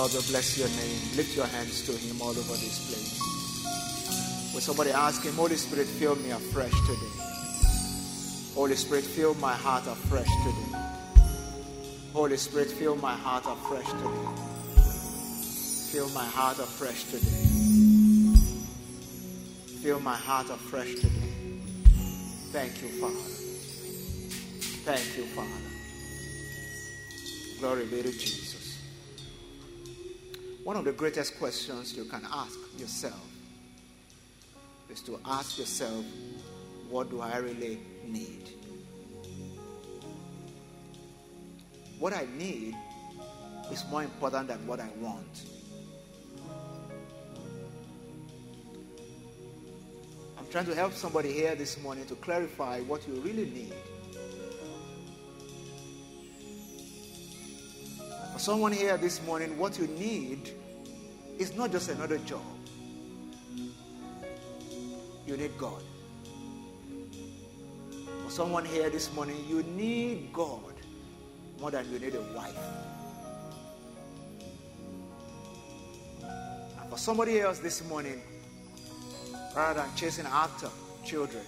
Lord, bless your name. Lift your hands to Him all over this place. Will somebody ask Him, Holy Spirit, fill me afresh today? Holy Spirit, fill my heart afresh today. Holy Spirit, fill my heart afresh today. Fill my heart afresh today. Fill my heart afresh today. Thank you, Father. Thank you, Father. Glory be to Jesus. One of the greatest questions you can ask yourself is to ask yourself, what do I really need? What I need is more important than what I want. I'm trying to help somebody here this morning to clarify what you really need. For someone here this morning, what you need is not just another job. You need God. For someone here this morning, you need God more than you need a wife. And for somebody else this morning, rather than chasing after children,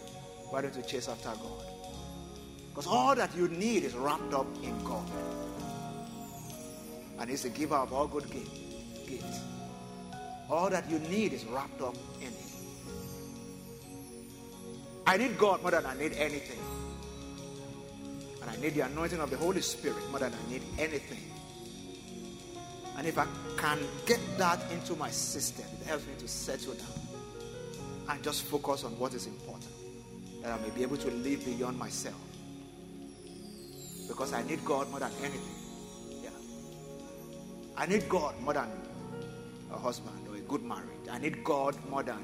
why don't you chase after God? Because all that you need is wrapped up in God. And He's the giver of all good gifts. All that you need is wrapped up in Him. I need God more than I need anything. And I need the anointing of the Holy Spirit more than I need anything. And if I can get that into my system, it helps me to settle down and just focus on what is important. That I may be able to live beyond myself. Because I need God more than anything. Yeah. I need God more than a husband good marriage. I need God more than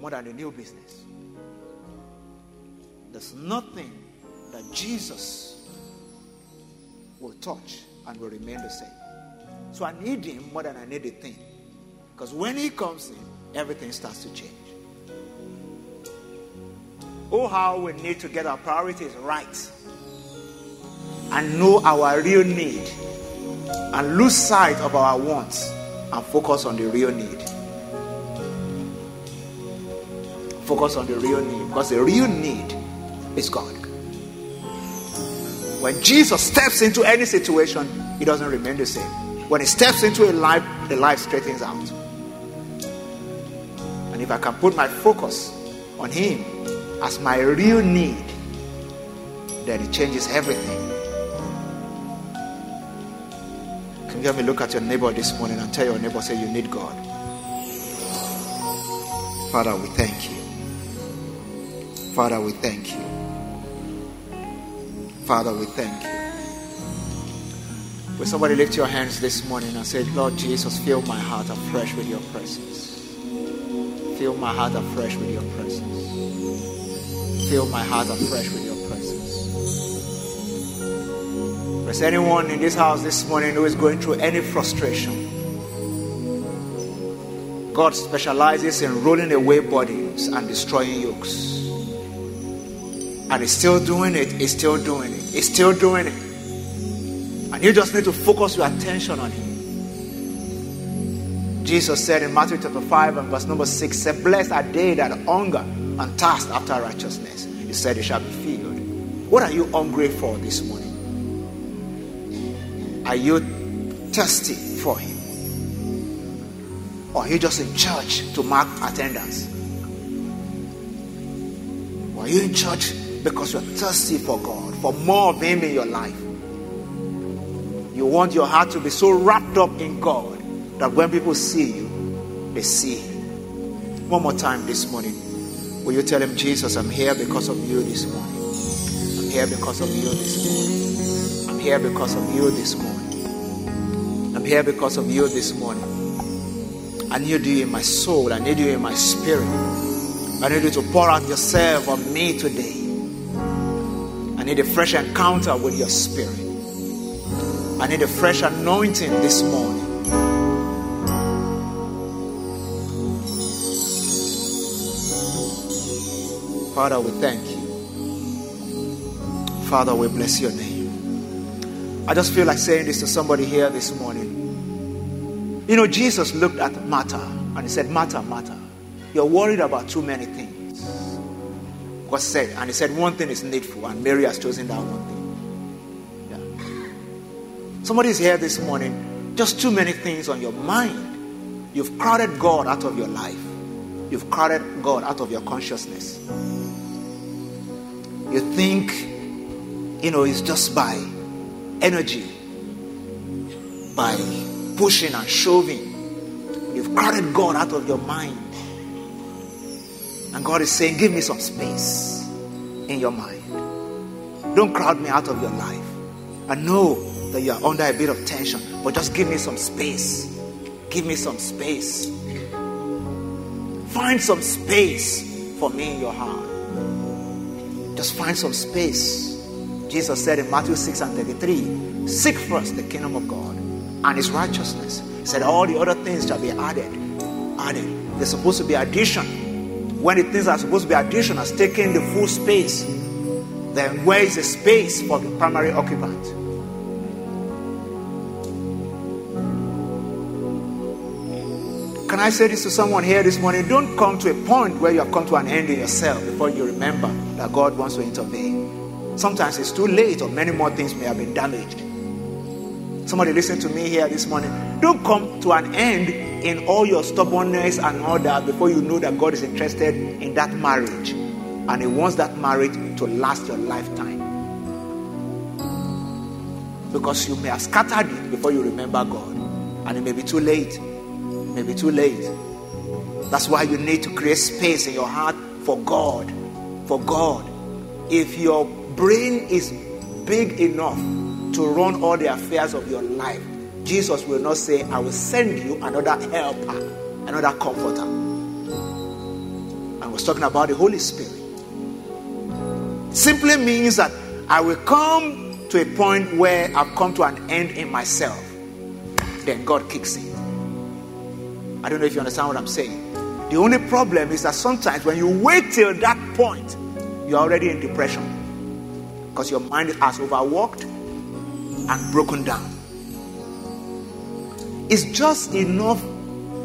more than a new business. There's nothing that Jesus will touch and will remain the same. So I need him more than I need a thing. Because when he comes in, everything starts to change. Oh, how we need to get our priorities right and know our real need and lose sight of our wants and focus on the real need. Focus on the real need because the real need is God. When Jesus steps into any situation, he doesn't remain the same. When he steps into a life, the life straightens out. And if I can put my focus on him as my real need, then it changes everything. Help me look at your neighbor this morning and tell your neighbor, say, You need God? Father, we thank you. Father, we thank you. Father, we thank you. Will somebody lift your hands this morning and say, Lord Jesus, fill my heart afresh with your presence. Fill my heart afresh with your presence. Fill my heart afresh with There's anyone in this house this morning who is going through any frustration. God specializes in rolling away bodies and destroying yokes. And He's still doing it, He's still doing it, He's still doing it. And you just need to focus your attention on Him. Jesus said in Matthew chapter 5 and verse number 6, said, Blessed are they that hunger and thirst after righteousness. He said, They shall be filled. What are you hungry for this morning? Are you thirsty for Him? Or are you just in church to mark attendance? Or are you in church because you're thirsty for God, for more of Him in your life? You want your heart to be so wrapped up in God that when people see you, they see Him. One more time this morning. Will you tell Him, Jesus, I'm here because of you this morning? I'm here because of you this morning. I'm here because of you this morning. Here because of you this morning. I need you in my soul. I need you in my spirit. I need you to pour out yourself on me today. I need a fresh encounter with your spirit. I need a fresh anointing this morning. Father, we thank you. Father, we bless your name. I just feel like saying this to somebody here this morning. You know, Jesus looked at Martha and he said, Martha, Martha, you're worried about too many things. God said, and he said, one thing is needful, and Mary has chosen that one thing. Yeah. Somebody is here this morning, just too many things on your mind. You've crowded God out of your life, you've crowded God out of your consciousness. You think, you know, it's just by energy, by pushing and shoving. You've crowded God out of your mind. And God is saying, Give me some space in your mind. Don't crowd me out of your life. I know that you are under a bit of tension, but just give me some space. Give me some space. Find some space for me in your heart. Just find some space. Jesus said in Matthew 6 and 33 Seek first the kingdom of God and his righteousness. He said, All the other things shall be added. Added. They're supposed to be addition when the things are supposed to be addition has taken the full space, then where is the space for the primary occupant? Can I say this to someone here this morning? Don't come to a point where you have come to an end in yourself before you remember that God wants to intervene. Sometimes it's too late, or many more things may have been damaged. Somebody listen to me here this morning. Don't come to an end in all your stubbornness and all that before you know that God is interested in that marriage. And He wants that marriage to last your lifetime. Because you may have scattered it before you remember God. And it may be too late. It may be too late. That's why you need to create space in your heart for God. For God. If your brain is big enough to run all the affairs of your life, Jesus will not say, I will send you another helper, another comforter. I was talking about the Holy Spirit. Simply means that I will come to a point where I've come to an end in myself. Then God kicks in. I don't know if you understand what I'm saying. The only problem is that sometimes when you wait till that point, you're already in depression because your mind has overworked and broken down. It's just enough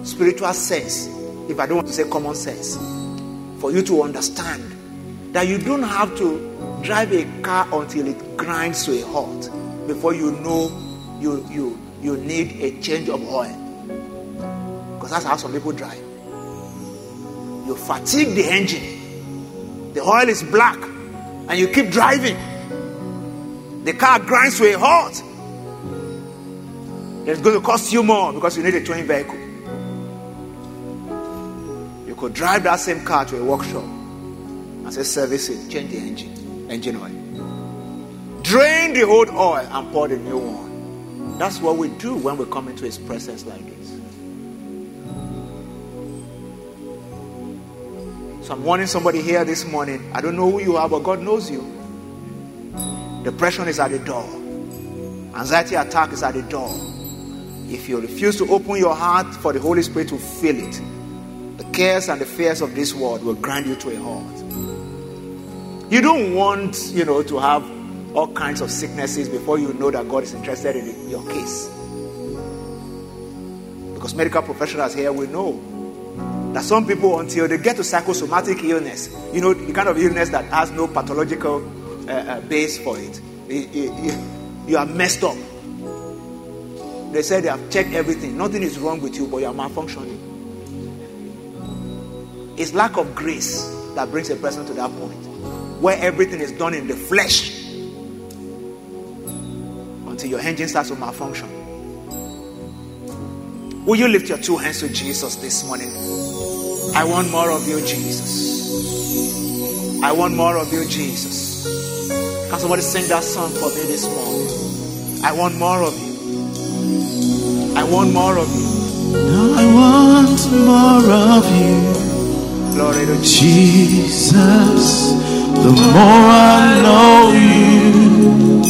spiritual sense, if I don't want to say common sense, for you to understand that you don't have to drive a car until it grinds to a halt before you know you, you, you need a change of oil. Because that's how some people drive. You fatigue the engine, the oil is black, and you keep driving the car grinds to a halt. It's going to cost you more because you need a towing vehicle. You could drive that same car to a workshop and say, service it, change the engine, engine oil. Drain the old oil and pour the new one. That's what we do when we come into His presence like this. So I'm warning somebody here this morning. I don't know who you are, but God knows you. Depression is at the door. Anxiety attack is at the door. If you refuse to open your heart for the Holy Spirit to fill it, the cares and the fears of this world will grind you to a halt. You don't want, you know, to have all kinds of sicknesses before you know that God is interested in your case. Because medical professionals here will know that some people, until they get to psychosomatic illness, you know, the kind of illness that has no pathological uh, uh, base for it. you are messed up. They said they have checked everything. Nothing is wrong with you, but you are malfunctioning. It's lack of grace that brings a person to that point where everything is done in the flesh until your engine starts to malfunction. Will you lift your two hands to Jesus this morning? I want more of you, Jesus. I want more of you, Jesus. Somebody sing that song for me this morning? I want more of you. I want more of you. I want more of you. Glory to Jesus. The more I know you,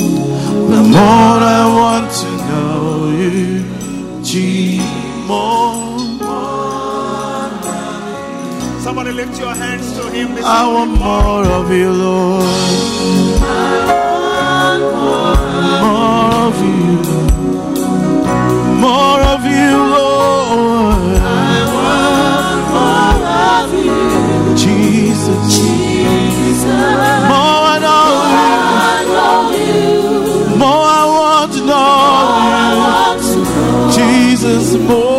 the more I want to know you. Jesus. Somebody lift your hands to Him this I want more of you, Lord. More of you. More of you, Lord. I want more of you, Jesus. Jesus. More I know you. More I want to know you. Jesus, more.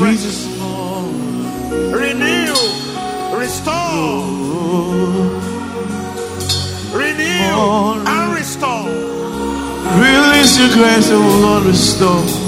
Jesus. Renew, restore, renew and restore. Release your grace and will Lord restore.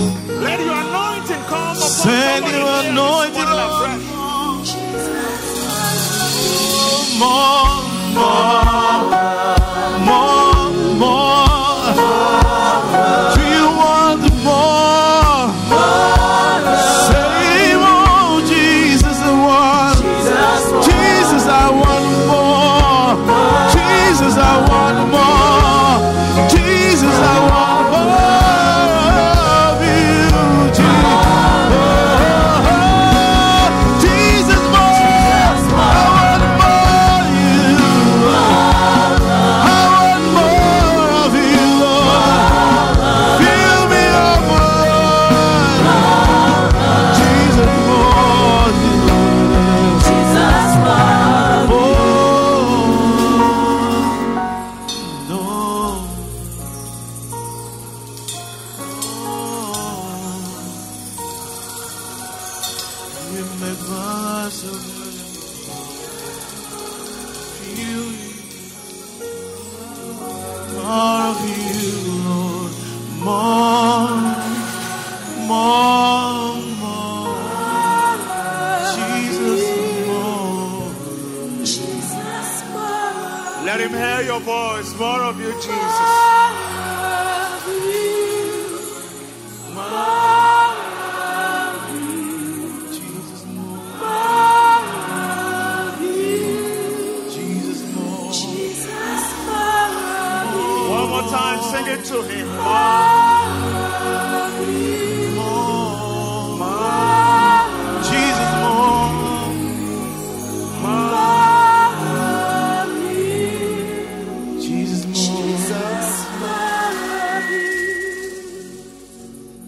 Let him hear your voice. More of you, Jesus. To him. Jesus, more. Jesus, more.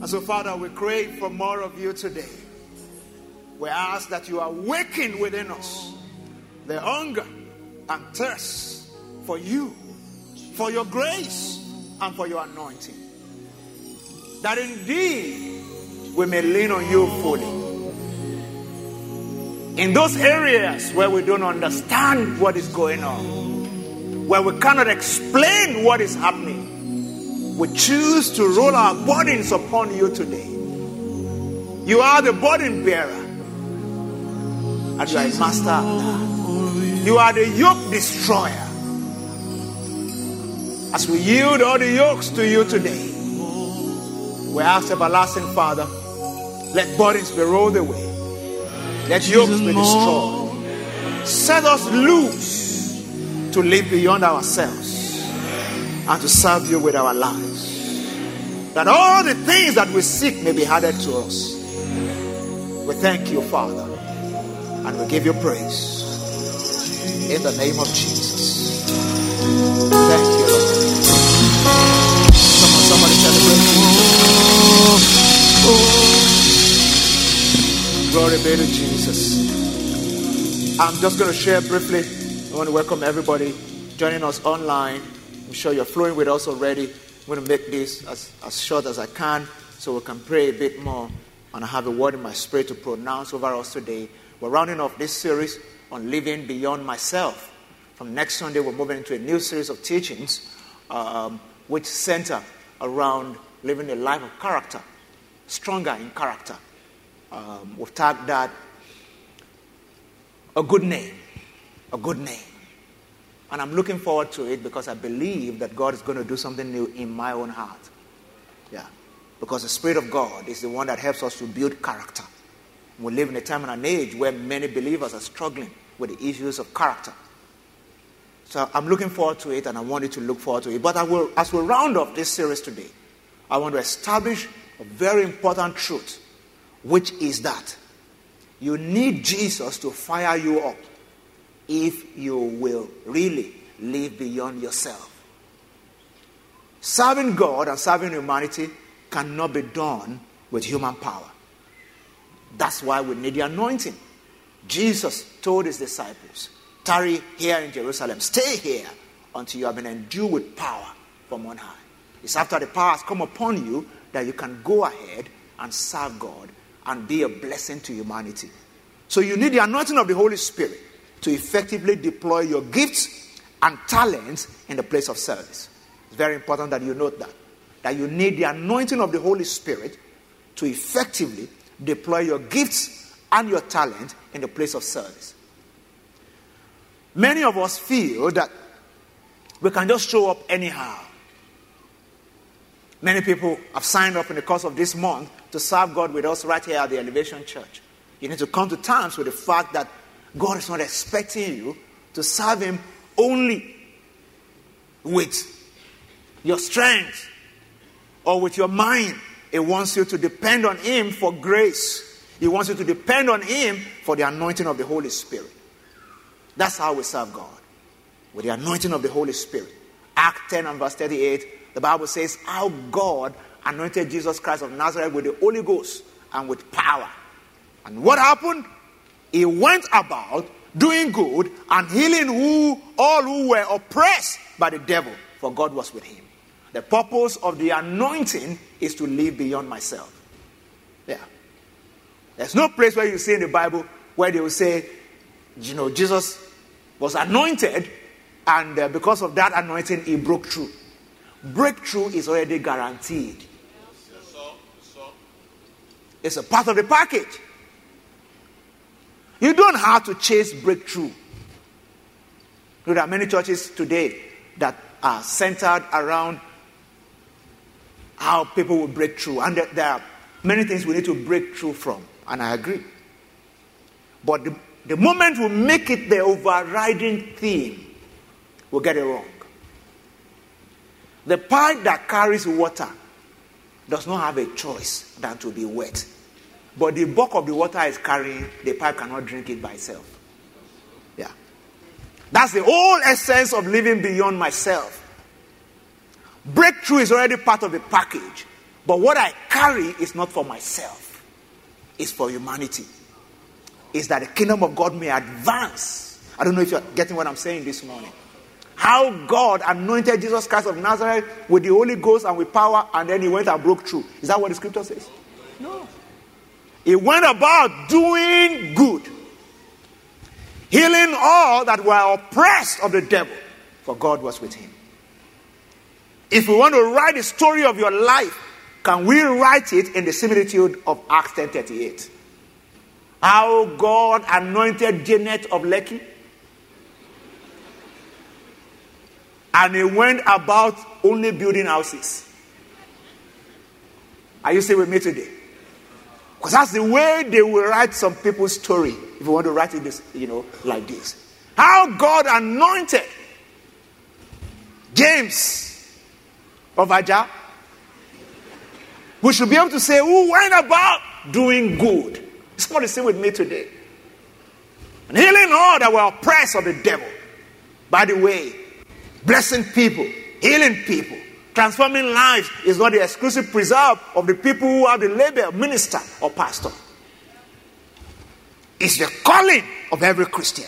And so, Father, we crave for more of you today. We ask that you awaken within us the hunger and thirst for you, for your grace, and for your anointing. That indeed we may lean on you fully. In those areas where we don't understand what is going on, where we cannot explain what is happening, we choose to roll our burdens upon you today. You are the burden bearer, and you are master. You are the yoke destroyer. As we yield all the yokes to you today, we ask, everlasting Father, let burdens be rolled away, let yokes be destroyed. Set us loose to live beyond ourselves and to serve you with our lives. that all the things that we seek may be added to us. We thank you, Father, and we give you praise in the name of Jesus. Jesus. To Jesus. I'm just going to share briefly. I want to welcome everybody joining us online. I'm sure you're flowing with us already. I'm going to make this as, as short as I can so we can pray a bit more. And I have a word in my spirit to pronounce over us today. We're rounding off this series on living beyond myself. From next Sunday, we're moving into a new series of teachings um, which center around living a life of character, stronger in character. Um, we've tagged that a good name, a good name. And I'm looking forward to it because I believe that God is going to do something new in my own heart. Yeah. Because the Spirit of God is the one that helps us to build character. We live in a time and an age where many believers are struggling with the issues of character. So I'm looking forward to it and I want you to look forward to it. But I will, as we round off this series today, I want to establish a very important truth, which is that you need Jesus to fire you up if you will really live beyond yourself. Serving God and serving humanity cannot be done with human power. That's why we need the anointing. Jesus told his disciples, Tarry here in Jerusalem, stay here until you have been endued with power from on high. It's after the power has come upon you that you can go ahead and serve God and be a blessing to humanity. So you need the anointing of the Holy Spirit to effectively deploy your gifts and talents in the place of service. It's very important that you note that. That you need the anointing of the Holy Spirit to effectively deploy your gifts and your talent in the place of service. Many of us feel that we can just show up anyhow. Many people have signed up in the course of this month to serve God with us right here at the Elevation Church. You need to come to terms with the fact that God is not expecting you to serve Him only with your strength or with your mind. He wants you to depend on Him for grace. He wants you to depend on Him for the anointing of the Holy Spirit. That's how we serve God with the anointing of the Holy Spirit. Act 10 and verse 38, the Bible says, How God anointed Jesus Christ of Nazareth with the Holy Ghost and with power. And what happened? He went about doing good and healing who all who were oppressed by the devil, for God was with him. The purpose of the anointing is to live beyond myself. Yeah. There's no place where you see in the Bible where they will say, you know, Jesus was anointed, and uh, because of that anointing, he broke through. Breakthrough is already guaranteed. It's a part of the package. You don't have to chase breakthrough. There are many churches today that are centered around how people will break through. And there are many things we need to break through from. And I agree. But the, the moment we make it the overriding theme, we'll get it wrong. The pipe that carries water does not have a choice than to be wet. But the bulk of the water is carrying, the pipe cannot drink it by itself. Yeah. That's the whole essence of living beyond myself. Breakthrough is already part of the package. But what I carry is not for myself, it's for humanity. Is that the kingdom of God may advance. I don't know if you're getting what I'm saying this morning. How God anointed Jesus Christ of Nazareth with the Holy Ghost and with power, and then he went and broke through. Is that what the scripture says? No. He went about doing good, healing all that were oppressed of the devil, for God was with him. If we want to write the story of your life, can we write it in the similitude of Acts 10:38? How God anointed Janet of Lekki, and he went about only building houses. Are you still with me today? Because that's the way they will write some people's story. If you want to write it this, you know, like this. How God anointed James of Aja We should be able to say, Who went about doing good. It's not the same with me today. And healing all that were oppressed of the devil. By the way, blessing people, healing people, transforming lives is not the exclusive preserve of the people who have the label minister or pastor. It's the calling of every Christian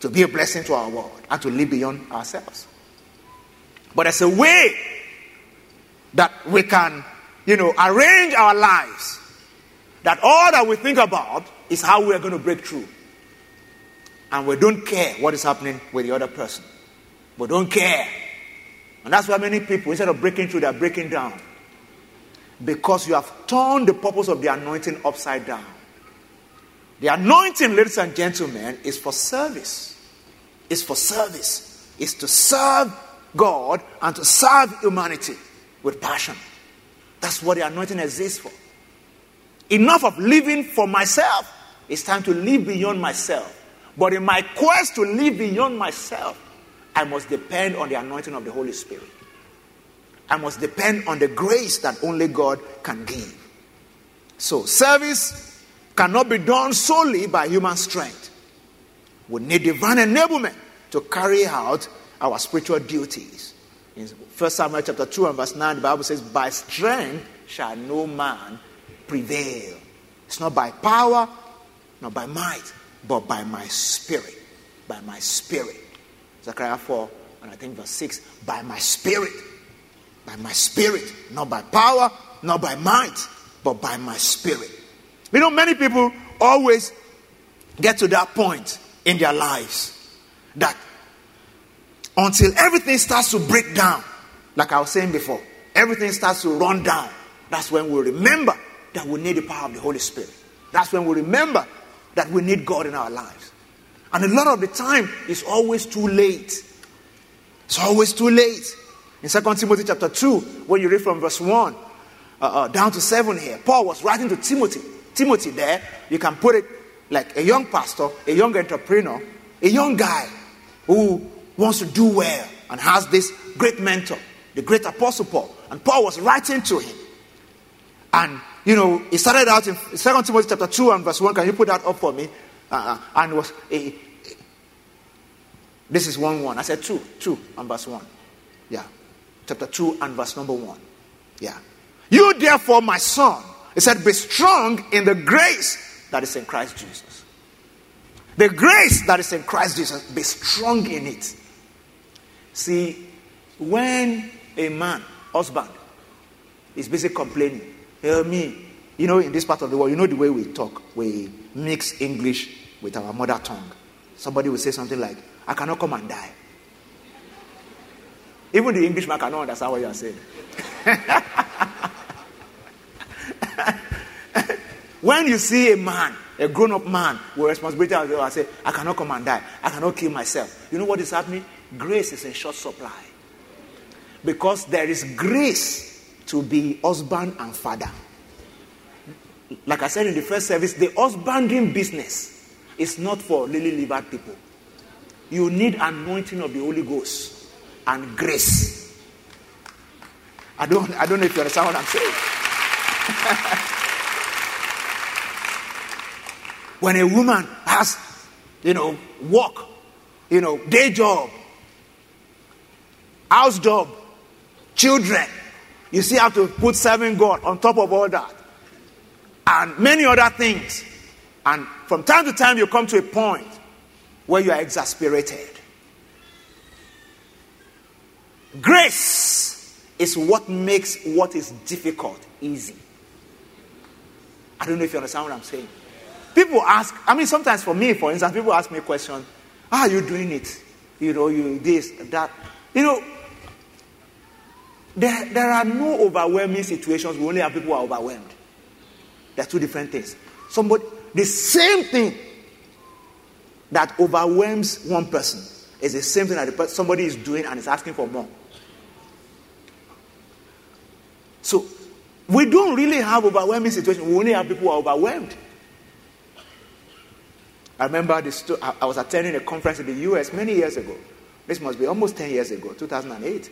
to be a blessing to our world and to live beyond ourselves. But there's a way that we can, you know, arrange our lives that all that we think about is how we are going to break through. And we don't care what is happening with the other person. We don't care. And that's why many people, instead of breaking through, they're breaking down. Because you have turned the purpose of the anointing upside down. The anointing, ladies and gentlemen, is for service. It's for service. It's to serve God and to serve humanity with passion. That's what the anointing exists for. Enough of living for myself. It's time to live beyond myself. But in my quest to live beyond myself, I must depend on the anointing of the Holy Spirit. I must depend on the grace that only God can give. So, service cannot be done solely by human strength. We need divine enablement to carry out our spiritual duties. In 1 Samuel chapter 2 and verse 9, the Bible says, By strength shall no man prevail. It's not by power, not by might, but by my spirit. By my spirit. Zechariah 4 and I think verse 6, by my spirit. By my spirit. Not by power, not by might, but by my spirit. You know, many people always get to that point in their lives that until everything starts to break down, like I was saying before, everything starts to run down. That's when we remember that we need the power of the Holy Spirit. That's when we remember that we need God in our lives. And a lot of the time, it's always too late. It's always too late. In 2 Timothy chapter 2, when you read from verse 1 uh, uh, down to 7 here, Paul was writing to Timothy. Timothy, there, you can put it like a young pastor, a young entrepreneur, a young guy who wants to do well and has this great mentor, the great apostle Paul. And Paul was writing to him. And, you know, he started out in 2 Timothy chapter 2 and verse 1. Can you put that up for me? Uh, and was a, this is 1 1. I said 2, 2 and verse 1. Yeah. Chapter 2 and verse number 1. Yeah. You therefore, my son, he said, be strong in the grace that is in Christ Jesus. The grace that is in Christ Jesus, be strong in it. See, when a man, husband, is busy complaining, hear me, you know, in this part of the world, you know the way we talk, we mix English with our mother tongue. Somebody will say something like, I cannot come and die. Even the Englishman cannot understand what you are saying. when you see a man, a grown up man with responsibility, I say, I cannot come and die. I cannot kill myself. You know what is happening? Grace is in short supply. Because there is grace to be husband and father. Like I said in the first service, the husbanding business is not for lily livered people. You need anointing of the Holy Ghost and grace. I don't, I don't know if you understand what I'm saying. when a woman has, you know, work, you know, day job, house job, children, you see have to put serving God on top of all that. And many other things. And from time to time, you come to a point where you are exasperated. Grace is what makes what is difficult easy. I don't know if you understand what I'm saying. People ask, I mean, sometimes for me, for instance, people ask me a question How are you doing it? You know, you this, that. You know, there, there are no overwhelming situations. We only have people who are overwhelmed. There are two different things. Somebody, the same thing that overwhelms one person is the same thing that somebody is doing and is asking for more. So, we don't really have overwhelming situations. We only have people who are overwhelmed. I remember this. I was attending a conference in the US many years ago. This must be almost 10 years ago, 2008.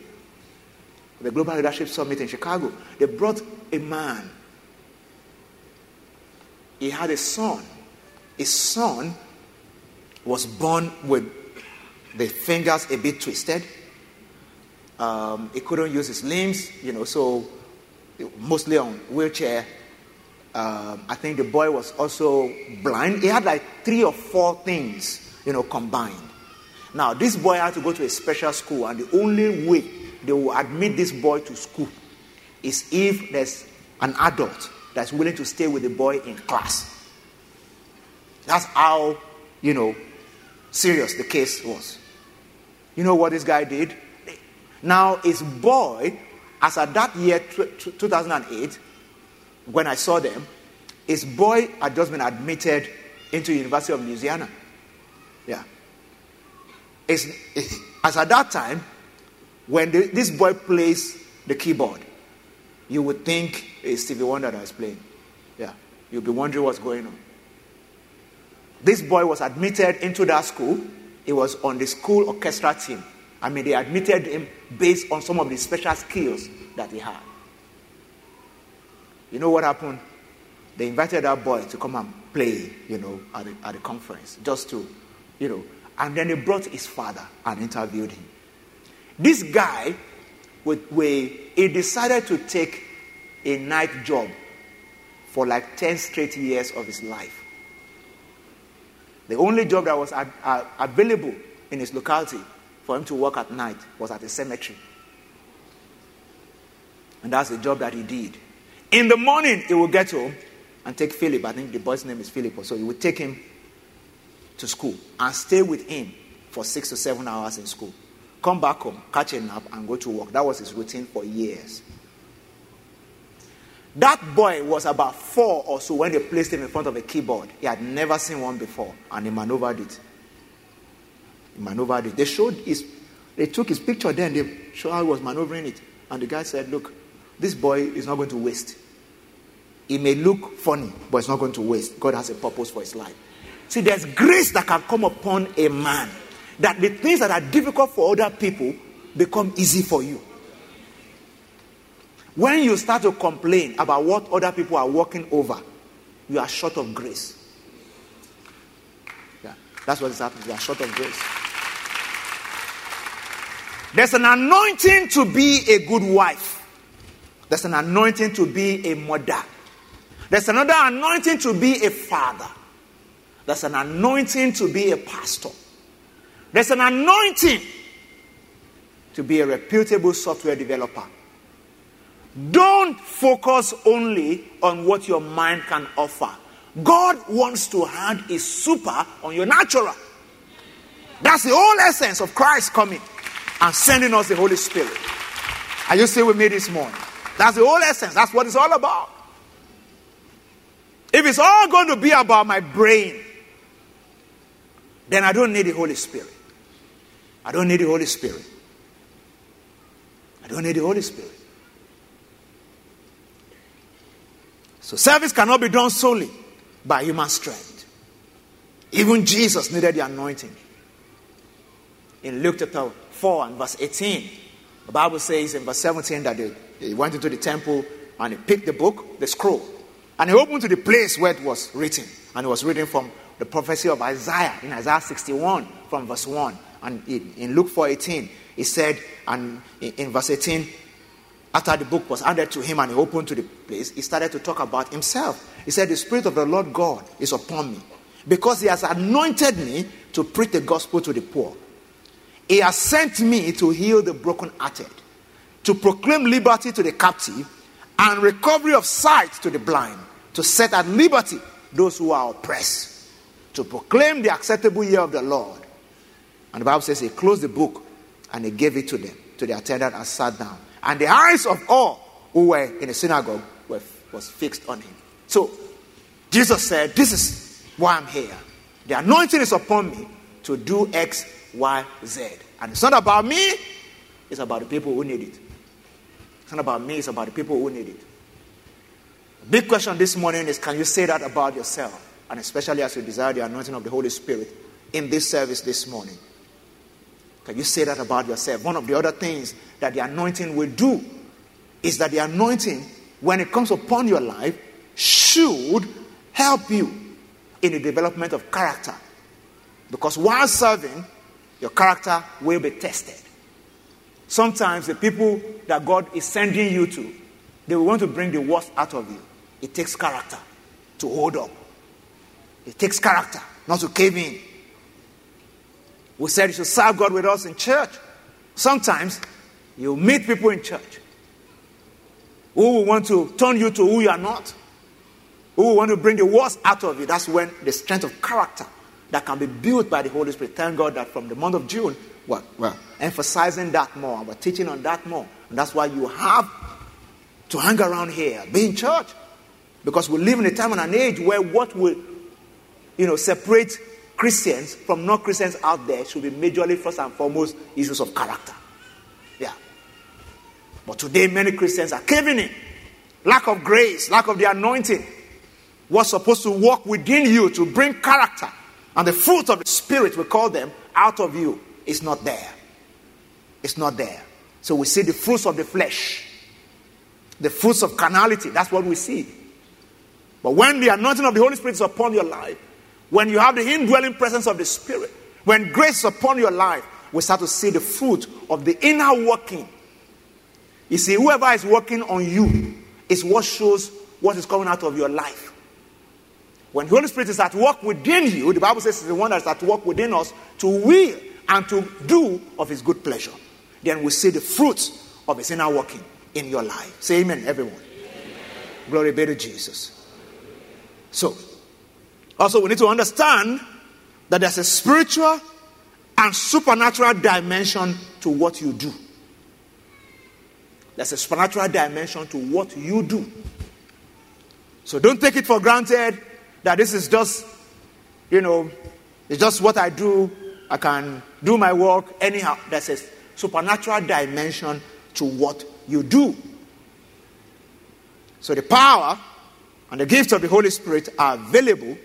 the Global Leadership Summit in Chicago. They brought a man. He had a son. His son was born with the fingers a bit twisted. Um, he couldn't use his limbs, you know, so mostly on wheelchair. Um, I think the boy was also blind. He had like three or four things, you know, combined. Now, this boy had to go to a special school, and the only way they will admit this boy to school is if there's an adult that's willing to stay with the boy in class. That's how, you know, serious the case was. You know what this guy did? Now, his boy, as at that year, 2008, when I saw them, his boy had just been admitted into University of Louisiana. Yeah. It's, as at that time, when the, this boy plays the keyboard, you would think it's Stevie Wonder that is playing. Yeah. You'll be wondering what's going on. This boy was admitted into that school. He was on the school orchestra team. I mean, they admitted him based on some of the special skills that he had. You know what happened? They invited that boy to come and play, you know, at the, at the conference, just to, you know. And then they brought his father and interviewed him. This guy, with, with, he decided to take a night job for like 10 straight years of his life. The only job that was available in his locality for him to work at night was at a cemetery. And that's the job that he did. In the morning, he would get home and take Philip. I think the boy's name is Philip. So he would take him to school and stay with him for six to seven hours in school. Come back home, catch a nap, and go to work. That was his routine for years. That boy was about four or so when they placed him in front of a keyboard. He had never seen one before, and he maneuvered it. He maneuvered it. They showed his, they took his picture then, they showed how he was maneuvering it. And the guy said, Look, this boy is not going to waste. It may look funny, but it's not going to waste. God has a purpose for his life. See, there's grace that can come upon a man that the things that are difficult for other people become easy for you. When you start to complain about what other people are working over, you are short of grace. Yeah, that's what is happening. You are short of grace. There's an anointing to be a good wife. There's an anointing to be a mother. There's another anointing to be a father. There's an anointing to be a pastor. There's an anointing to be a reputable software developer. Don't focus only on what your mind can offer. God wants to add a super on your natural. That's the whole essence of Christ coming and sending us the Holy Spirit. Are you still with me this morning? That's the whole essence. That's what it's all about. If it's all going to be about my brain, then I don't need the Holy Spirit. I don't need the Holy Spirit. I don't need the Holy Spirit. So service cannot be done solely by human strength. Even Jesus needed the anointing. In Luke chapter 4 and verse 18, the Bible says in verse 17 that they, went into the temple and he picked the book, the scroll, and he opened to the place where it was written. And it was written from the prophecy of Isaiah in Isaiah 61 from verse 1. And in Luke 4 18, he said, and in verse 18, after the book was handed to him and he opened to the place, he started to talk about himself. He said, The Spirit of the Lord God is upon me because he has anointed me to preach the gospel to the poor. He has sent me to heal the brokenhearted, to proclaim liberty to the captive and recovery of sight to the blind, to set at liberty those who are oppressed, to proclaim the acceptable year of the Lord. And the Bible says he closed the book and he gave it to them, to the attendant, and sat down. And the eyes of all who were in the synagogue were, was fixed on him. So Jesus said, This is why I'm here. The anointing is upon me to do X, Y, Z. And it's not about me, it's about the people who need it. It's not about me, it's about the people who need it. The big question this morning is can you say that about yourself? And especially as you desire the anointing of the Holy Spirit in this service this morning. Can you say that about yourself? One of the other things that the anointing will do is that the anointing, when it comes upon your life, should help you in the development of character. Because while serving, your character will be tested. Sometimes the people that God is sending you to, they will want to bring the worst out of you. It takes character to hold up. It takes character not to cave in. We said you should serve God with us in church. Sometimes you meet people in church who will want to turn you to who you are not, who will want to bring the worst out of you. That's when the strength of character that can be built by the Holy Spirit. Thank God that from the month of June, well, well, emphasizing that more, we're teaching on that more. And that's why you have to hang around here, be in church. Because we live in a time and an age where what will, you know, separate Christians from non Christians out there should be majorly, first and foremost, issues of character. Yeah. But today, many Christians are caving in. Lack of grace, lack of the anointing. What's supposed to work within you to bring character and the fruit of the Spirit, we call them, out of you is not there. It's not there. So we see the fruits of the flesh, the fruits of carnality. That's what we see. But when the anointing of the Holy Spirit is upon your life, when you have the indwelling presence of the Spirit, when grace is upon your life, we start to see the fruit of the inner working. You see, whoever is working on you is what shows what is coming out of your life. When the Holy Spirit is at work within you, the Bible says it's the one that's at work within us to will and to do of his good pleasure. Then we see the fruits of his inner working in your life. Say amen, everyone. Amen. Glory be to Jesus. So, also, we need to understand that there's a spiritual and supernatural dimension to what you do. There's a supernatural dimension to what you do. So don't take it for granted that this is just, you know, it's just what I do. I can do my work anyhow. There's a supernatural dimension to what you do. So the power and the gifts of the Holy Spirit are available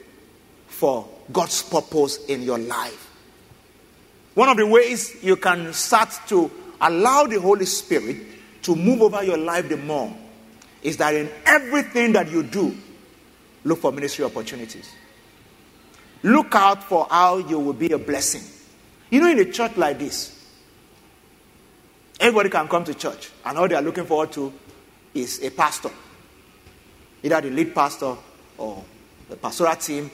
for God's purpose in your life. One of the ways you can start to allow the Holy Spirit to move over your life the more is that in everything that you do, look for ministry opportunities. Look out for how you will be a blessing. You know, in a church like this, everybody can come to church, and all they are looking forward to is a pastor, either the lead pastor or the pastoral team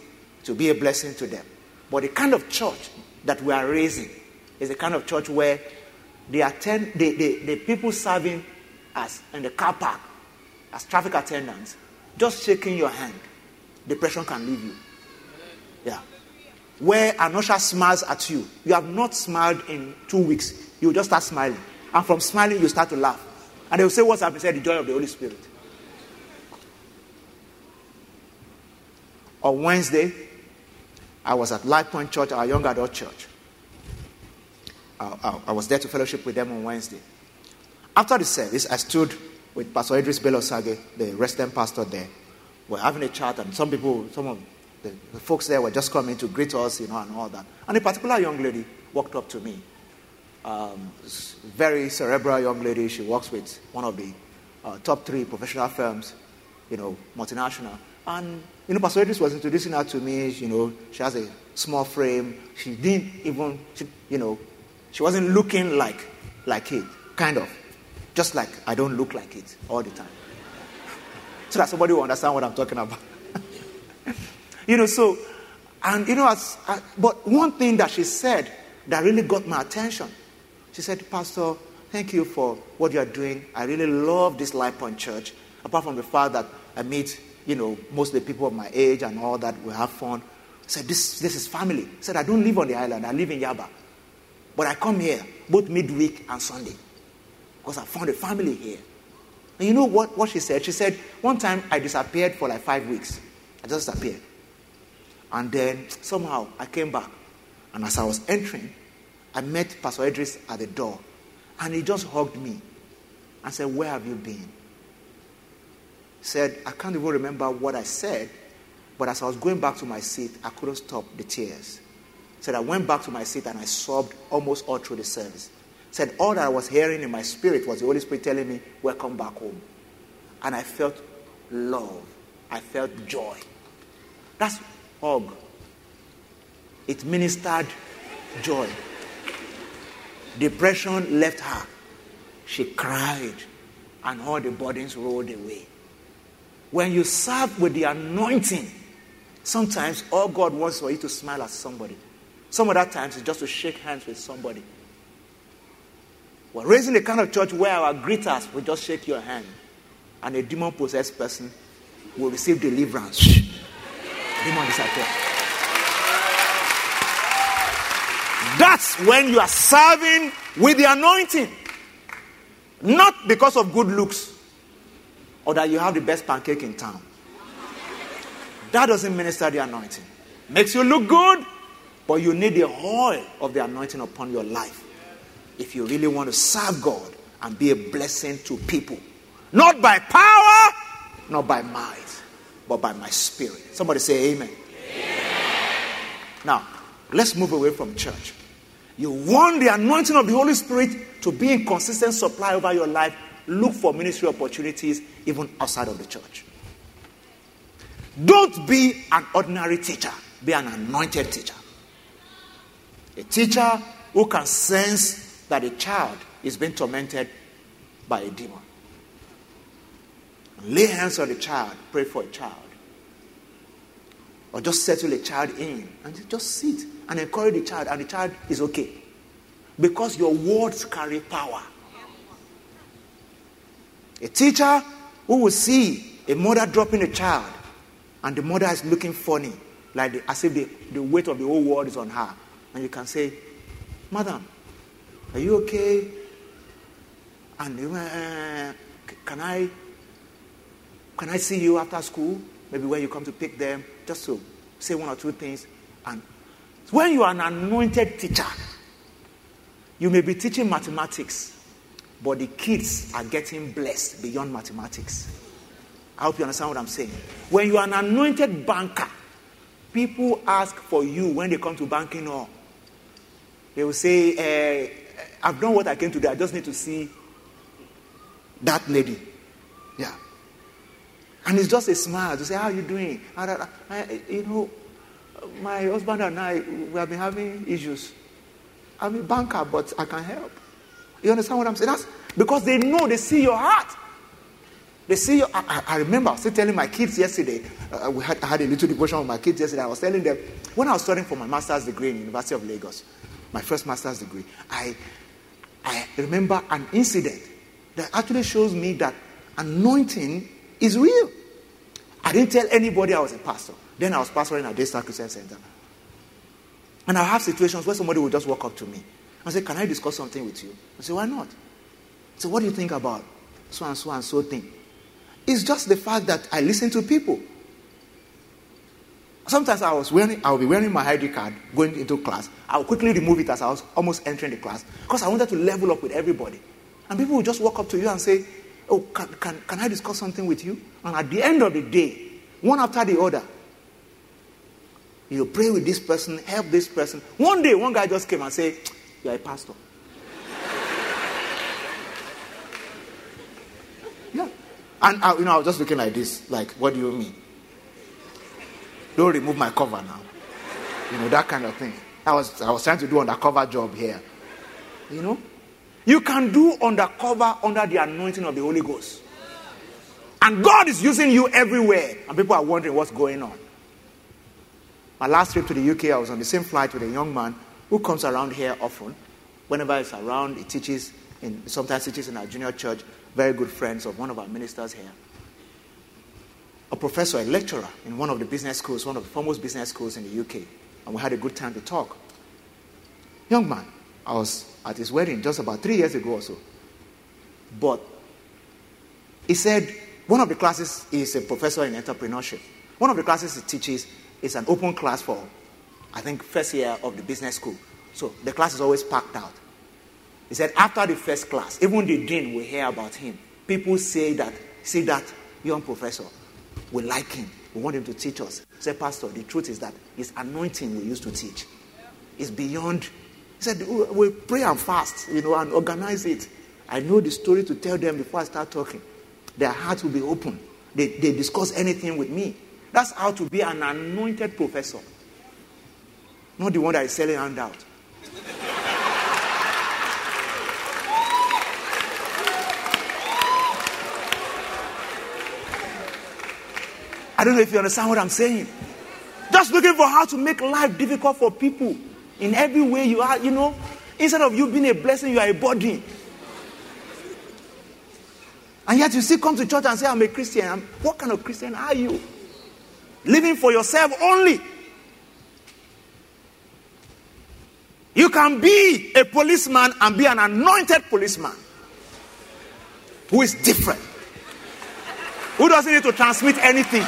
to be a blessing to them. But the kind of church that we are raising is the kind of church where the, attend, the, the, the people serving us in the car park as traffic attendants, just shaking your hand, depression can leave you. Yeah. Where an usher smiles at you, you have not smiled in two weeks, you just start smiling. And from smiling, you start to laugh. And they will say, What's happened? Say, the joy of the Holy Spirit. On Wednesday, I was at Life Point Church, our young adult church. I, I, I, was there to fellowship with them on Wednesday. After the service, I stood with Pastor Idris Belosage, the resident pastor there. We're having a chat, and some people, some of the, the, folks there were just coming to greet us, you know, and all that. And a particular young lady walked up to me. Um, very cerebral young lady. She works with one of the uh, top three professional firms, you know, multinational. And, you know, Pastor Idris was introducing her to me. You know, she has a small frame. She didn't even, she, you know, she wasn't looking like, like it, kind of. Just like I don't look like it all the time. so that somebody will understand what I'm talking about. you know, so, and, you know, as, uh, but one thing that she said that really got my attention, she said, Pastor, thank you for what you are doing. I really love this Life Point Church, apart from the fact that I meet you know, most of the people of my age and all that, we have fun. Said, this, this is family. Said, I don't live on the island, I live in Yaba. But I come here both midweek and Sunday because I found a family here. And you know what, what she said? She said, one time I disappeared for like five weeks. I just disappeared. And then somehow I came back. And as I was entering, I met Pastor Idris at the door. And he just hugged me and said, Where have you been? Said, I can't even remember what I said, but as I was going back to my seat, I couldn't stop the tears. Said I went back to my seat and I sobbed almost all through the service. Said all that I was hearing in my spirit was the Holy Spirit telling me, Welcome back home. And I felt love. I felt joy. That's hug. It ministered joy. Depression left her. She cried, and all the burdens rolled away. When you serve with the anointing, sometimes all God wants for you to smile at somebody. Some other times it's just to shake hands with somebody. We're raising the kind of church where our greeters will just shake your hand, and a demon possessed person will receive deliverance. demon disappear. That's when you are serving with the anointing. Not because of good looks or that you have the best pancake in town. That doesn't minister the anointing. Makes you look good, but you need the oil of the anointing upon your life if you really want to serve God and be a blessing to people. Not by power, not by might, but by my spirit. Somebody say amen. amen. Now, let's move away from church. You want the anointing of the Holy Spirit to be in consistent supply over your life. Look for ministry opportunities even outside of the church. Don't be an ordinary teacher, be an anointed teacher. A teacher who can sense that a child is being tormented by a demon. Lay hands on the child, pray for a child. Or just settle a child in and just sit and encourage the child, and the child is okay. Because your words carry power. A teacher who will see a mother dropping a child, and the mother is looking funny, like the, as if the, the weight of the whole world is on her. And you can say, Madam, are you okay? And uh, can I can I see you after school? Maybe when you come to pick them, just to say one or two things and when you are an anointed teacher, you may be teaching mathematics, but the kids are getting blessed beyond mathematics. I hope you understand what I'm saying. When you are an anointed banker, people ask for you when they come to banking hall. They will say, eh, I've done what I came to do. I just need to see that lady. Yeah. And it's just a smile to say, How are you doing? I, uh, uh, uh, you know, my husband and I, we have been having issues. I'm a banker, but I can help. You understand what I'm saying? That's because they know, they see your heart. They see your. I, I remember I was telling my kids yesterday. Uh, we had, I had a little devotion with my kids yesterday. I was telling them when I was studying for my master's degree in University of Lagos, my first master's degree. I, I remember an incident that actually shows me that anointing is real. I didn't tell anybody I was a pastor. Then I was pastoring at Daystar Christian Center. And I have situations where somebody will just walk up to me and say, Can I discuss something with you? I say, Why not? So, what do you think about so and so and so thing? It's just the fact that I listen to people. Sometimes I was wearing, I will be wearing my ID card going into class. I will quickly remove it as I was almost entering the class because I wanted to level up with everybody. And people will just walk up to you and say, Oh, can, can, can I discuss something with you? And at the end of the day, one after the other, you pray with this person, help this person. One day, one guy just came and said, You're a pastor. yeah. And I, you know, I was just looking like this, like, what do you mean? Don't remove my cover now. You know, that kind of thing. I was, I was trying to do undercover job here. You know? You can do undercover under the anointing of the Holy Ghost. And God is using you everywhere. And people are wondering what's going on. My last trip to the UK, I was on the same flight with a young man who comes around here often. Whenever he's around, he teaches, in, sometimes teaches in our junior church, very good friends of one of our ministers here. A professor, a lecturer in one of the business schools, one of the foremost business schools in the UK. And we had a good time to talk. Young man, I was at his wedding just about three years ago or so. But he said one of the classes is a professor in entrepreneurship. One of the classes he teaches is an open class for, I think, first year of the business school. So the class is always packed out. He said after the first class, even the dean will hear about him. People say that, see that young professor, we like him. We want him to teach us. Say, Pastor, the truth is that his anointing we used to teach is beyond He said, we pray and fast, you know, and organize it. I know the story to tell them before I start talking. Their hearts will be open. They, they discuss anything with me. That's how to be an anointed professor. Not the one that is selling handout. I don't know if you understand what I'm saying. Just looking for how to make life difficult for people in every way you are, you know. Instead of you being a blessing, you are a burden. And yet you still come to church and say, I'm a Christian. I'm, what kind of Christian are you? Living for yourself only. You can be a policeman and be an anointed policeman who is different, who doesn't need to transmit anything.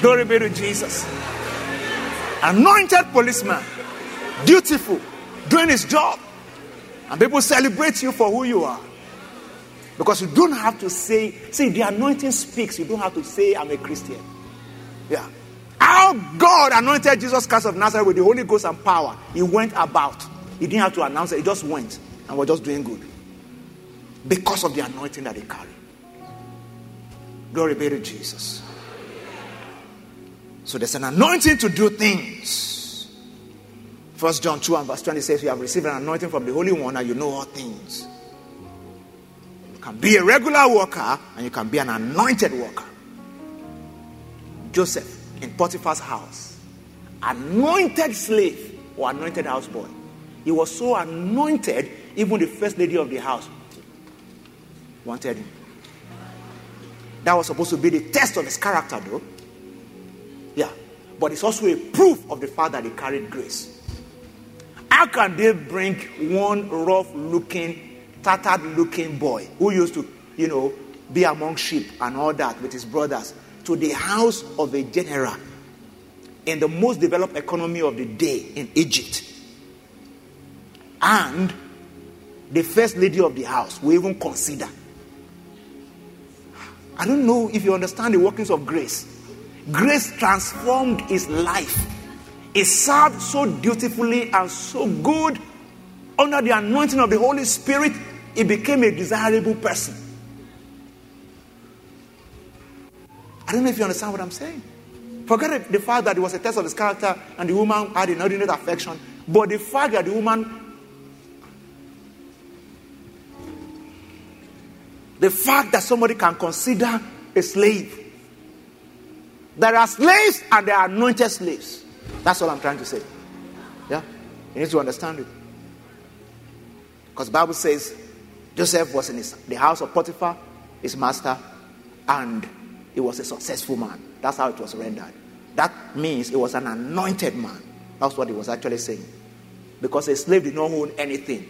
Glory be to Jesus. Anointed policeman, dutiful, doing his job. And people celebrate you for who you are. Because you don't have to say, see, the anointing speaks. You don't have to say, I'm a Christian. Yeah. How God anointed Jesus Christ of Nazareth with the Holy Ghost and power. He went about. He didn't have to announce it. He just went and was just doing good. Because of the anointing that he carried. Glory be to Jesus. So there's an anointing to do things. First John 2 and verse 20 says, You have received an anointing from the Holy One and you know all things. Can be a regular worker and you can be an anointed worker. Joseph in Potiphar's house, anointed slave or anointed houseboy. He was so anointed, even the first lady of the house wanted him. That was supposed to be the test of his character, though. Yeah. But it's also a proof of the fact that he carried grace. How can they bring one rough looking, tattered looking boy who used to, you know, be among sheep and all that with his brothers to the house of a general in the most developed economy of the day in Egypt? And the first lady of the house will even consider. I don't know if you understand the workings of grace. Grace transformed his life. He served so dutifully and so good under the anointing of the Holy Spirit, he became a desirable person. I don't know if you understand what I'm saying. Forget the fact that it was a test of his character and the woman had inordinate affection, but the fact that the woman, the fact that somebody can consider a slave there are slaves and there are anointed slaves. That's all I'm trying to say. Yeah? You need to understand it. Because Bible says Joseph was in his, the house of Potiphar, his master, and he was a successful man. That's how it was rendered. That means he was an anointed man. That's what he was actually saying. Because a slave did not own anything.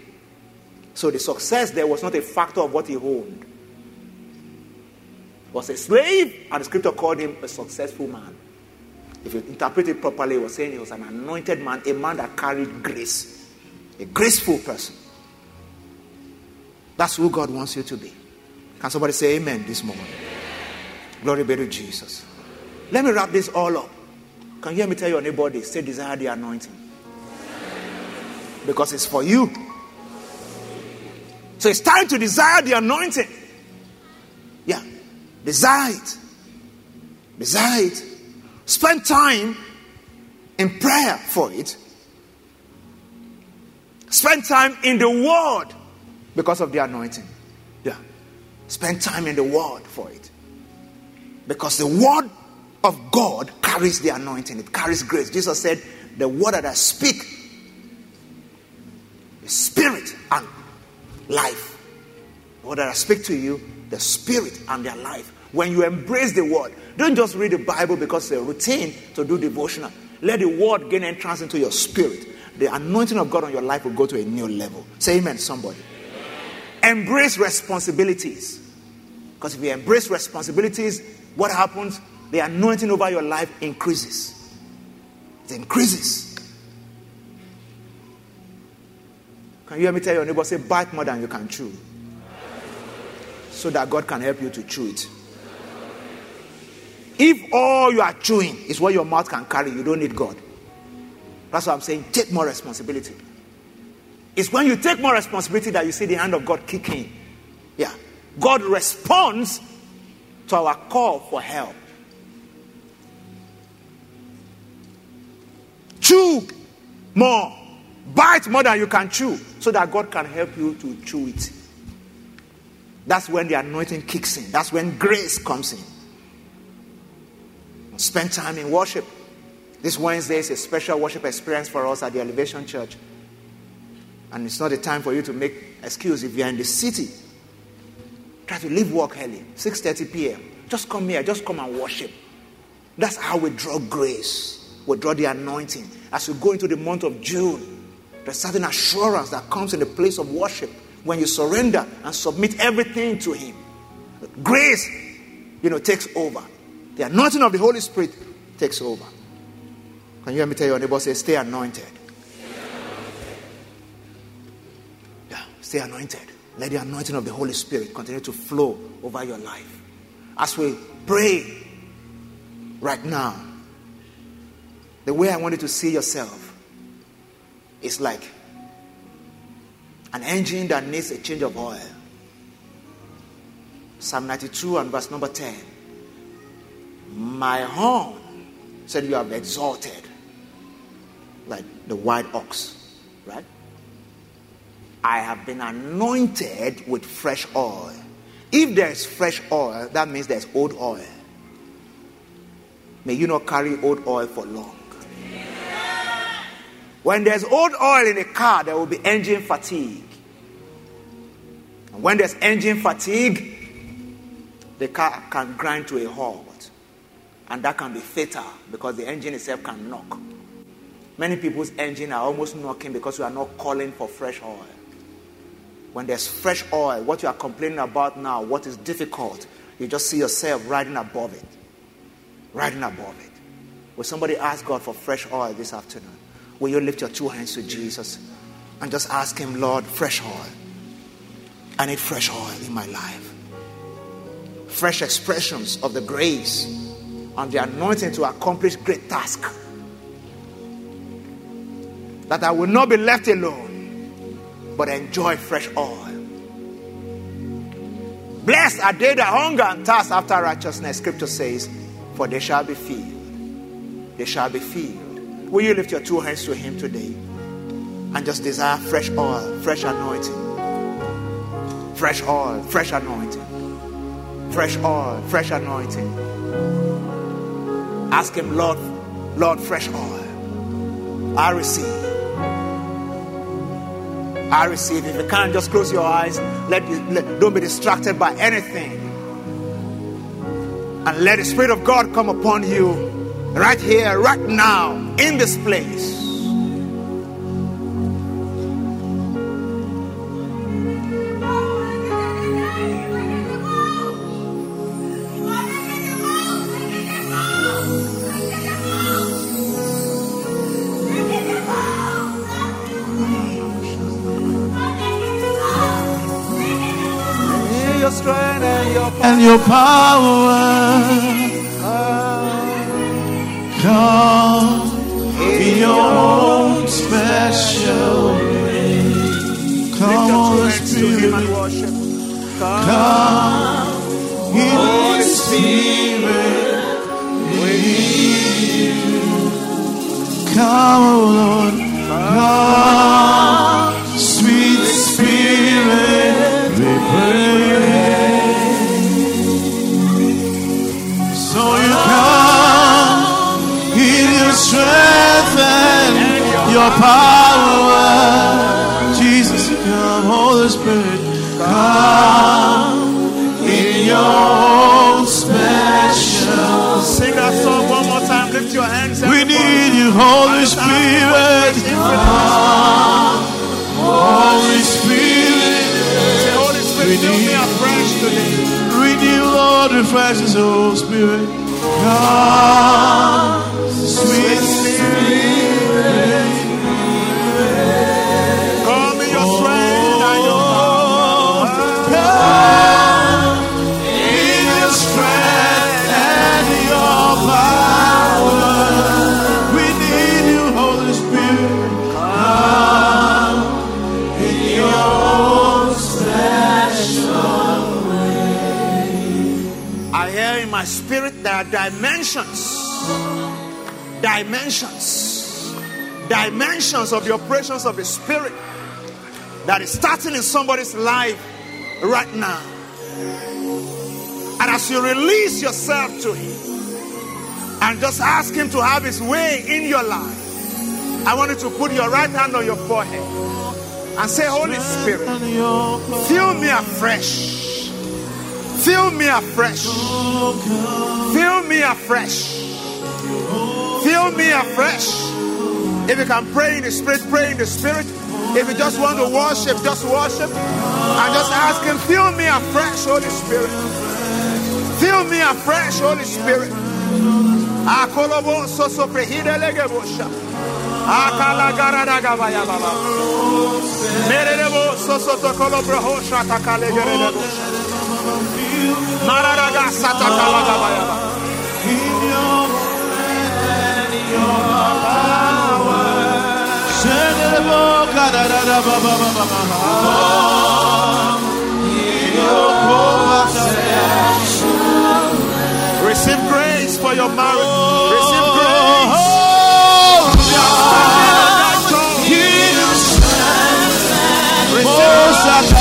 So the success there was not a factor of what he owned was a slave, and the scripture called him a successful man. If you interpret it properly, it was saying he was an anointed man, a man that carried grace, a graceful person. That's who God wants you to be. Can somebody say amen this morning? Glory be to Jesus. Let me wrap this all up. Can you hear me tell your neighbor this? Say, desire the anointing. Because it's for you. So it's time to desire the anointing. Yeah. Desire it. Desire it. Spend time in prayer for it. Spend time in the Word because of the anointing. Yeah. Spend time in the Word for it. Because the Word of God carries the anointing, it carries grace. Jesus said, The word that I speak is spirit and life. The word that I speak to you the spirit and their life. When you embrace the word, don't just read the Bible because it's a routine to do devotional. Let the word gain entrance into your spirit. The anointing of God on your life will go to a new level. Say amen, somebody. Embrace responsibilities. Because if you embrace responsibilities, what happens? The anointing over your life increases. It increases. Can you hear me tell your neighbor, say, bite more than you can chew? so that God can help you to chew it. If all you are chewing is what your mouth can carry, you don't need God. That's what I'm saying take more responsibility. It's when you take more responsibility that you see the hand of God kicking. Yeah. God responds to our call for help. Chew more. Bite more than you can chew so that God can help you to chew it. That's when the anointing kicks in. That's when grace comes in. Spend time in worship. This Wednesday is a special worship experience for us at the Elevation Church. And it's not a time for you to make excuse if you're in the city. Try to leave work early, 6:30 p.m. Just come here, just come and worship. That's how we draw grace. We draw the anointing. As we go into the month of June, there's certain assurance that comes in the place of worship when you surrender and submit everything to Him. Grace, you know, takes over. The anointing of the Holy Spirit takes over. Can you hear me tell your neighbor, say, stay anointed? Yeah, stay anointed. Let the anointing of the Holy Spirit continue to flow over your life. As we pray right now, the way I want you to see yourself is like an engine that needs a change of oil. Psalm 92 and verse number 10. My horn said, You have exalted like the white ox, right? I have been anointed with fresh oil. If there's fresh oil, that means there's old oil. May you not carry old oil for long. When there's old oil in a car, there will be engine fatigue. And when there's engine fatigue, the car can grind to a halt. And that can be fatal because the engine itself can knock. Many people's engine are almost knocking because we are not calling for fresh oil. When there's fresh oil, what you are complaining about now, what is difficult, you just see yourself riding above it. Riding above it. Will somebody ask God for fresh oil this afternoon? Will you lift your two hands to Jesus and just ask Him, Lord, fresh oil? I need fresh oil in my life. Fresh expressions of the grace and the anointing to accomplish great task. That I will not be left alone, but enjoy fresh oil. Blessed are they that hunger and thirst after righteousness, scripture says, for they shall be filled. They shall be filled. Will you lift your two hands to Him today and just desire fresh oil, fresh anointing? Fresh oil, fresh anointing. Fresh oil, fresh anointing. Ask Him, Lord, Lord, fresh oil. I receive. I receive. If you can't, just close your eyes. Let, let don't be distracted by anything. And let the Spirit of God come upon you right here, right now, in this place. And your power come in your own special way. Come, Holy Spirit. Come, Holy Spirit, we need you. Come, Lord, come, your power. Jesus, come, Holy Spirit, come in your own special. sing that song one more time. Lift your hands. We need you, Holy Spirit, Holy Spirit. Say, Holy Spirit, fill me afresh today. Renew, Lord, refresh us, Holy Spirit. Come, sweet dimensions, dimensions of the operations of the spirit that is starting in somebody's life right now. And as you release yourself to Him and just ask Him to have His way in your life, I want you to put your right hand on your forehead and say, Holy Spirit, fill me afresh. Fill me afresh. Fill me afresh. Fill me afresh. If you can pray in the Spirit, pray in the Spirit. If you just want to worship, just worship. And just ask Him, fill me afresh, Holy Spirit. Fill me afresh, Holy Spirit. Akolobo soso prehide legebosha. Akala garada gabaya baba. Merelebo soso tokolo brohosha takale geredebosha. Mararaga satakala gabaya baba. Receive grace for your marriage. Receive oh. grace. Oh, Feel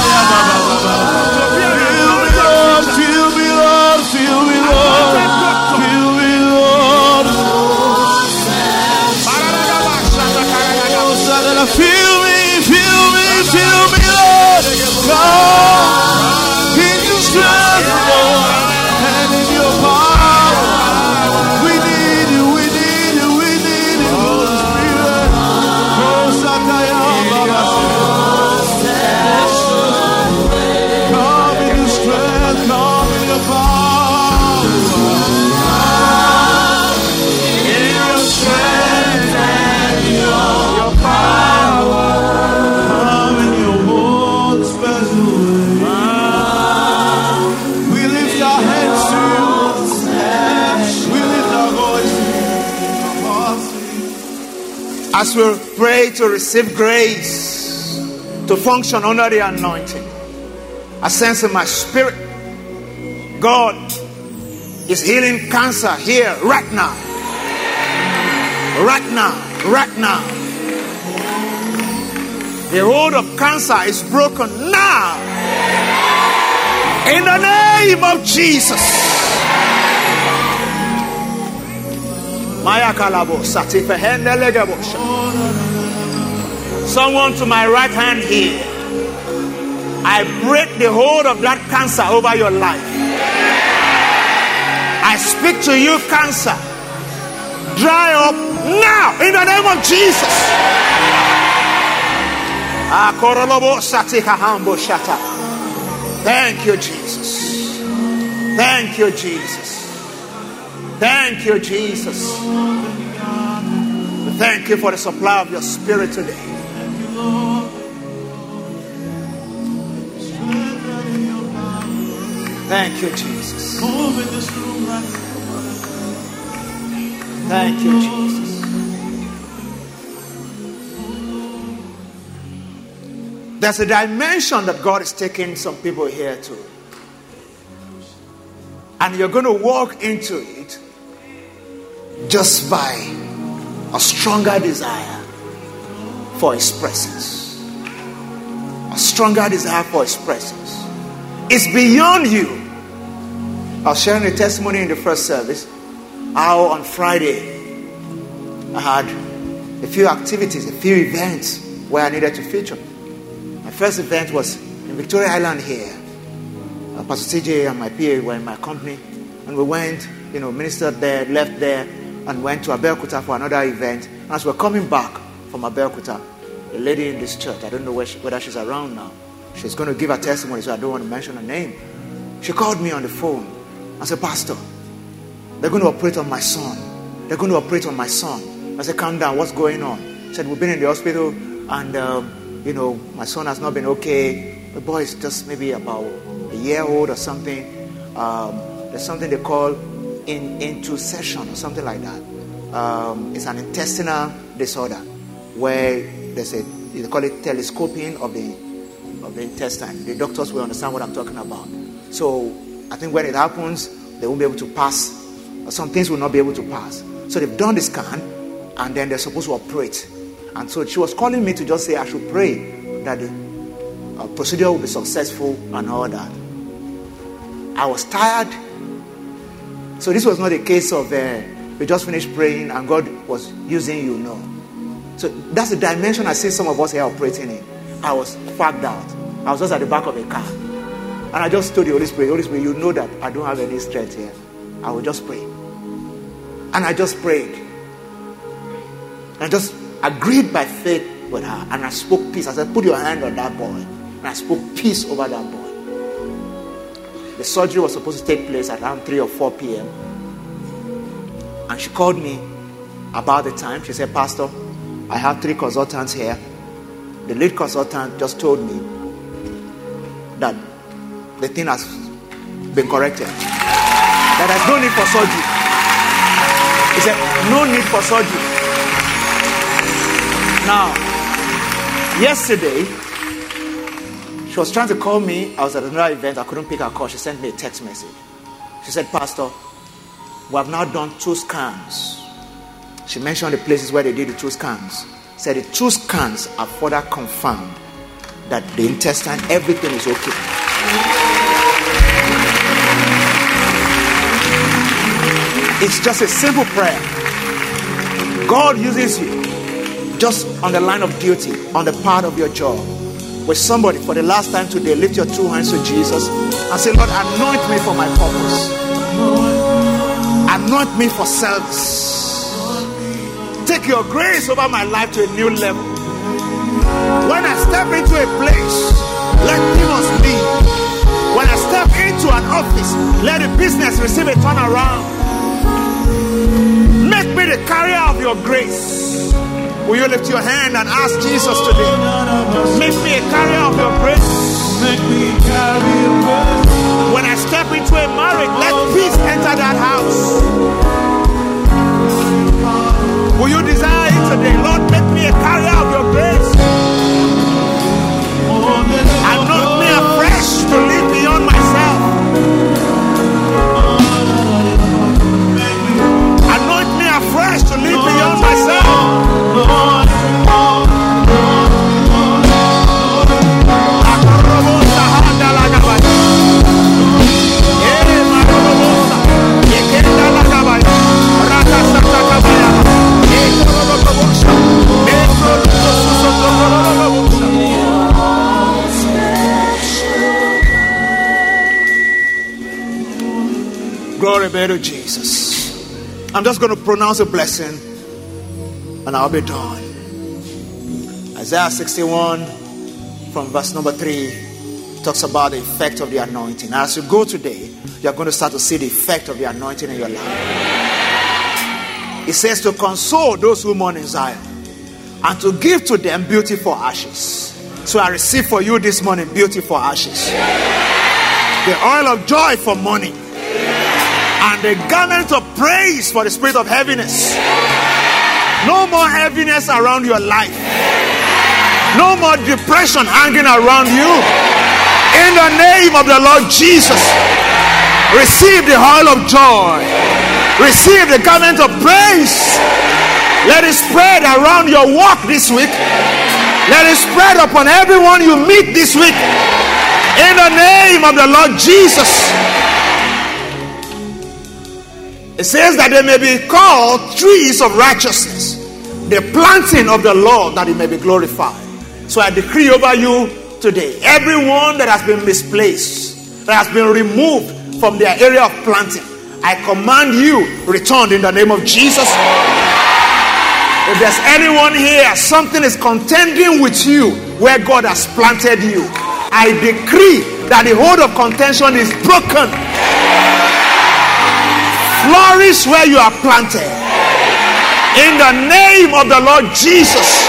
As we pray to receive grace to function under the anointing, I sense in my spirit God is healing cancer here right now. Right now. Right now. The hold of cancer is broken now. In the name of Jesus. Maya kalabo. Someone to my right hand here. I break the hold of that cancer over your life. I speak to you, cancer. Dry up now in the name of Jesus. Thank you, Jesus. Thank you, Jesus. Thank you, Jesus. Thank you for the supply of your spirit today. Thank you, Jesus. Thank you, Jesus. There's a dimension that God is taking some people here to. And you're going to walk into it just by a stronger desire for His presence. A stronger desire for His presence. It's beyond you. I was sharing a testimony in the first service how on Friday I had a few activities, a few events where I needed to feature. My first event was in Victoria Island here. Uh, Pastor TJ and my PA were in my company, and we went, you know, ministered there, left there, and went to Abeokuta for another event. As we're coming back from Abeokuta, a lady in this church, I don't know she, whether she's around now, she's going to give her testimony, so I don't want to mention her name. She called me on the phone and said, Pastor, they're going to operate on my son. They're going to operate on my son. I said, calm down. What's going on? She said, we've been in the hospital and, um, you know, my son has not been okay. The boy is just maybe about a year old or something. Um, there's something they call in, intercession or something like that. Um, it's an intestinal disorder where there's a, they call it telescoping of the, of the intestine. The doctors will understand what I'm talking about. So I think when it happens, they won't be able to pass. Some things will not be able to pass. So they've done the scan and then they're supposed to operate. And so she was calling me to just say I should pray that the uh, procedure will be successful and all that. I was tired. So this was not a case of uh, we just finished praying and God was using you, no. So that's the dimension I see some of us here operating in. I was fagged out. I was just at the back of a car. And I just told the Holy Spirit, Holy Spirit, you know that I don't have any strength here. I will just pray. And I just prayed. I just agreed by faith with her. And I spoke peace. I said, Put your hand on that boy. And I spoke peace over that boy. The surgery was supposed to take place around 3 or 4 p.m. And she called me about the time. She said, Pastor, I have three consultants here. The lead consultant just told me that the thing has been corrected. That there's no need for surgery. He said, no need for surgery. Now, yesterday, she was trying to call me. I was at another event. I couldn't pick her call. She sent me a text message. She said, Pastor, we have now done two scans. She mentioned the places where they did the two scans. Said the two scans are further confirmed that the intestine, everything is okay. It's just a simple prayer. God uses you just on the line of duty, on the part of your job. With somebody for the last time today, lift your two hands to Jesus and say, Lord, anoint me for my purpose. Anoint me for service. Take your grace over my life to a new level. When I step into a place, let demons leave. When I step into an office, let the business receive a turnaround. Make me the carrier of your grace. Will you lift your hand and ask Jesus today? Make me a carrier of your grace. Make me carry your grace. When I step into a marriage, let peace enter that house. Will you desire it today? Lord, make me a carrier of your grace. There's Anoint me afresh to live beyond myself. Anoint me afresh to live beyond myself. To Jesus. I'm just going to pronounce a blessing and I'll be done. Isaiah 61 from verse number 3 talks about the effect of the anointing. As you go today, you're going to start to see the effect of the anointing in your life. It says to console those who mourn in Zion and to give to them beauty for ashes. So I receive for you this morning beauty for ashes, the oil of joy for mourning, and the garment of praise for the spirit of heaviness. No more heaviness around your life. No more depression hanging around you. In the name of the Lord Jesus, receive the oil of joy. Receive the garment of praise. Let it spread around your walk this week. Let it spread upon everyone you meet this week. In the name of the Lord Jesus. It says that they may be called trees of righteousness, the planting of the Lord that it may be glorified. So I decree over you today everyone that has been misplaced, that has been removed from their area of planting, I command you returned in the name of Jesus. If there's anyone here, something is contending with you where God has planted you. I decree that the hold of contention is broken. Flourish where you are planted. In the name of the Lord Jesus,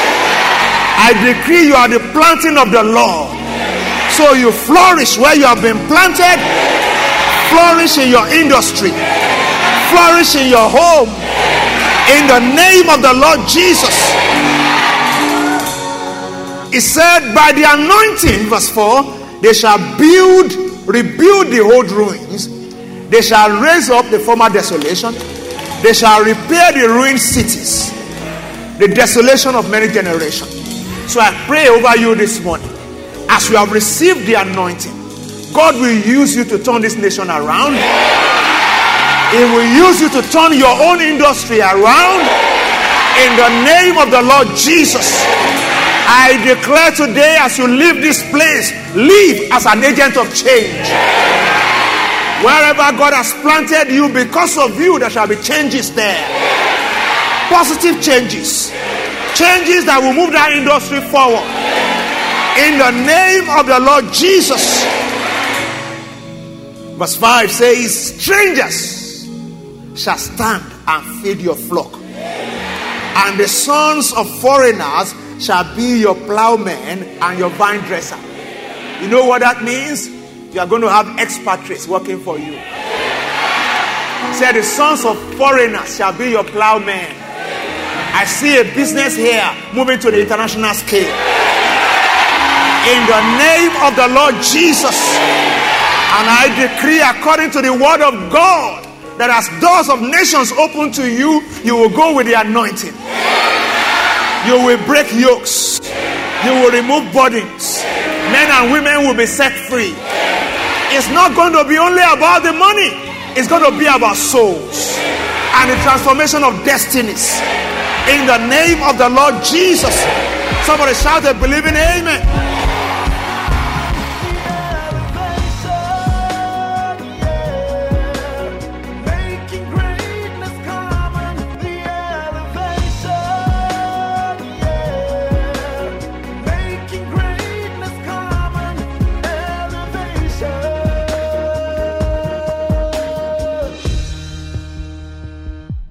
I decree you are the planting of the Lord. So you flourish where you have been planted, flourish in your industry, flourish in your home. In the name of the Lord Jesus. He said, By the anointing, verse 4, they shall build, rebuild the old ruins. They shall raise up the former desolation. They shall repair the ruined cities, the desolation of many generations. So I pray over you this morning. As you have received the anointing, God will use you to turn this nation around. He will use you to turn your own industry around. In the name of the Lord Jesus, I declare today as you leave this place, live as an agent of change. Wherever God has planted you, because of you, there shall be changes there. Positive changes. Changes that will move that industry forward. In the name of the Lord Jesus. Verse 5 says, Strangers shall stand and feed your flock, and the sons of foreigners shall be your plowmen and your vine dresser. You know what that means? You are going to have expatriates working for you. Say, the sons of foreigners shall be your plowmen. I see a business here moving to the international scale. In the name of the Lord Jesus. And I decree, according to the word of God, that as doors of nations open to you, you will go with the anointing. You will break yokes. You will remove burdens. Men and women will be set free. It's not going to be only about the money, it's going to be about souls and the transformation of destinies. In the name of the Lord Jesus. Somebody shout a believing amen.